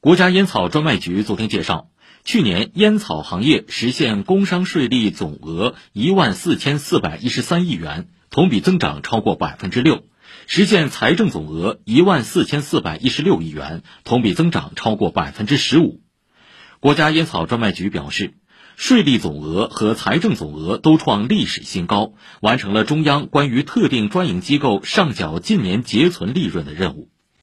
国家烟草专卖局昨天介绍去年烟草行业实现工商税利总额一万四千四百一十三亿元同比增长超过百分之六实现财政总额一万四千四百一十六亿元同比增长超过百分之十五。国家烟草专卖局表示税利总额和财政总额都创历史新高完成了中央关于特定专营机构上缴近年结存利润的任务。